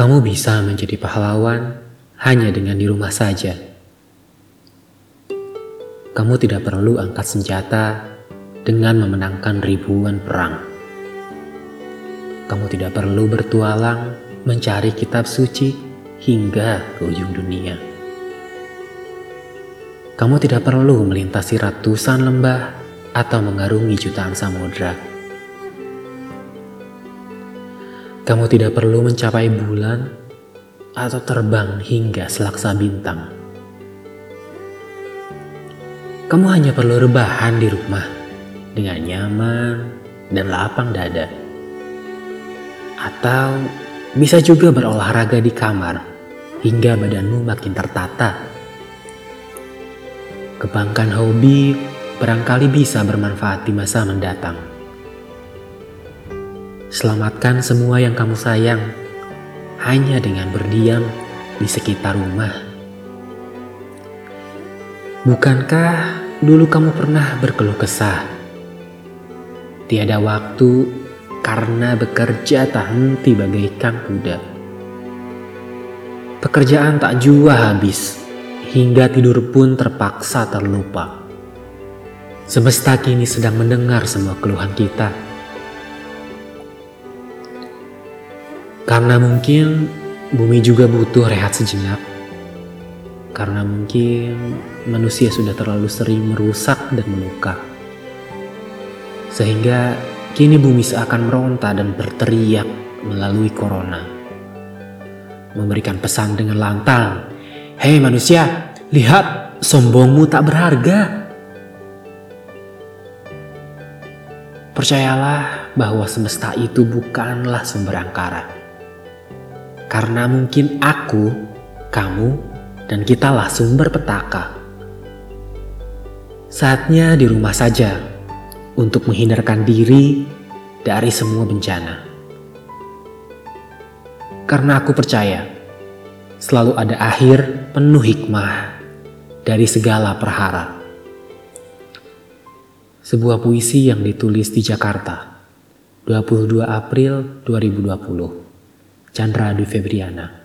Kamu bisa menjadi pahlawan hanya dengan di rumah saja. Kamu tidak perlu angkat senjata dengan memenangkan ribuan perang. Kamu tidak perlu bertualang mencari kitab suci hingga ke ujung dunia. Kamu tidak perlu melintasi ratusan lembah atau mengarungi jutaan samudra. Kamu tidak perlu mencapai bulan atau terbang hingga selaksa bintang. Kamu hanya perlu rebahan di rumah dengan nyaman dan lapang dada. Atau bisa juga berolahraga di kamar hingga badanmu makin tertata. Kebangkan hobi barangkali bisa bermanfaat di masa mendatang. Selamatkan semua yang kamu sayang hanya dengan berdiam di sekitar rumah. Bukankah dulu kamu pernah berkeluh kesah? Tiada waktu karena bekerja tak henti bagaikan kuda. Pekerjaan tak jua habis, hingga tidur pun terpaksa terlupa. Semesta kini sedang mendengar semua keluhan kita Karena mungkin bumi juga butuh rehat sejenak. Karena mungkin manusia sudah terlalu sering merusak dan meluka. Sehingga kini bumi seakan meronta dan berteriak melalui corona. Memberikan pesan dengan lantang, Hei manusia, lihat sombongmu tak berharga. Percayalah bahwa semesta itu bukanlah sumber angkara karena mungkin aku, kamu, dan kitalah sumber petaka. Saatnya di rumah saja untuk menghindarkan diri dari semua bencana. Karena aku percaya selalu ada akhir penuh hikmah dari segala perhara. Sebuah puisi yang ditulis di Jakarta, 22 April 2020. Chandra Dwi Febriana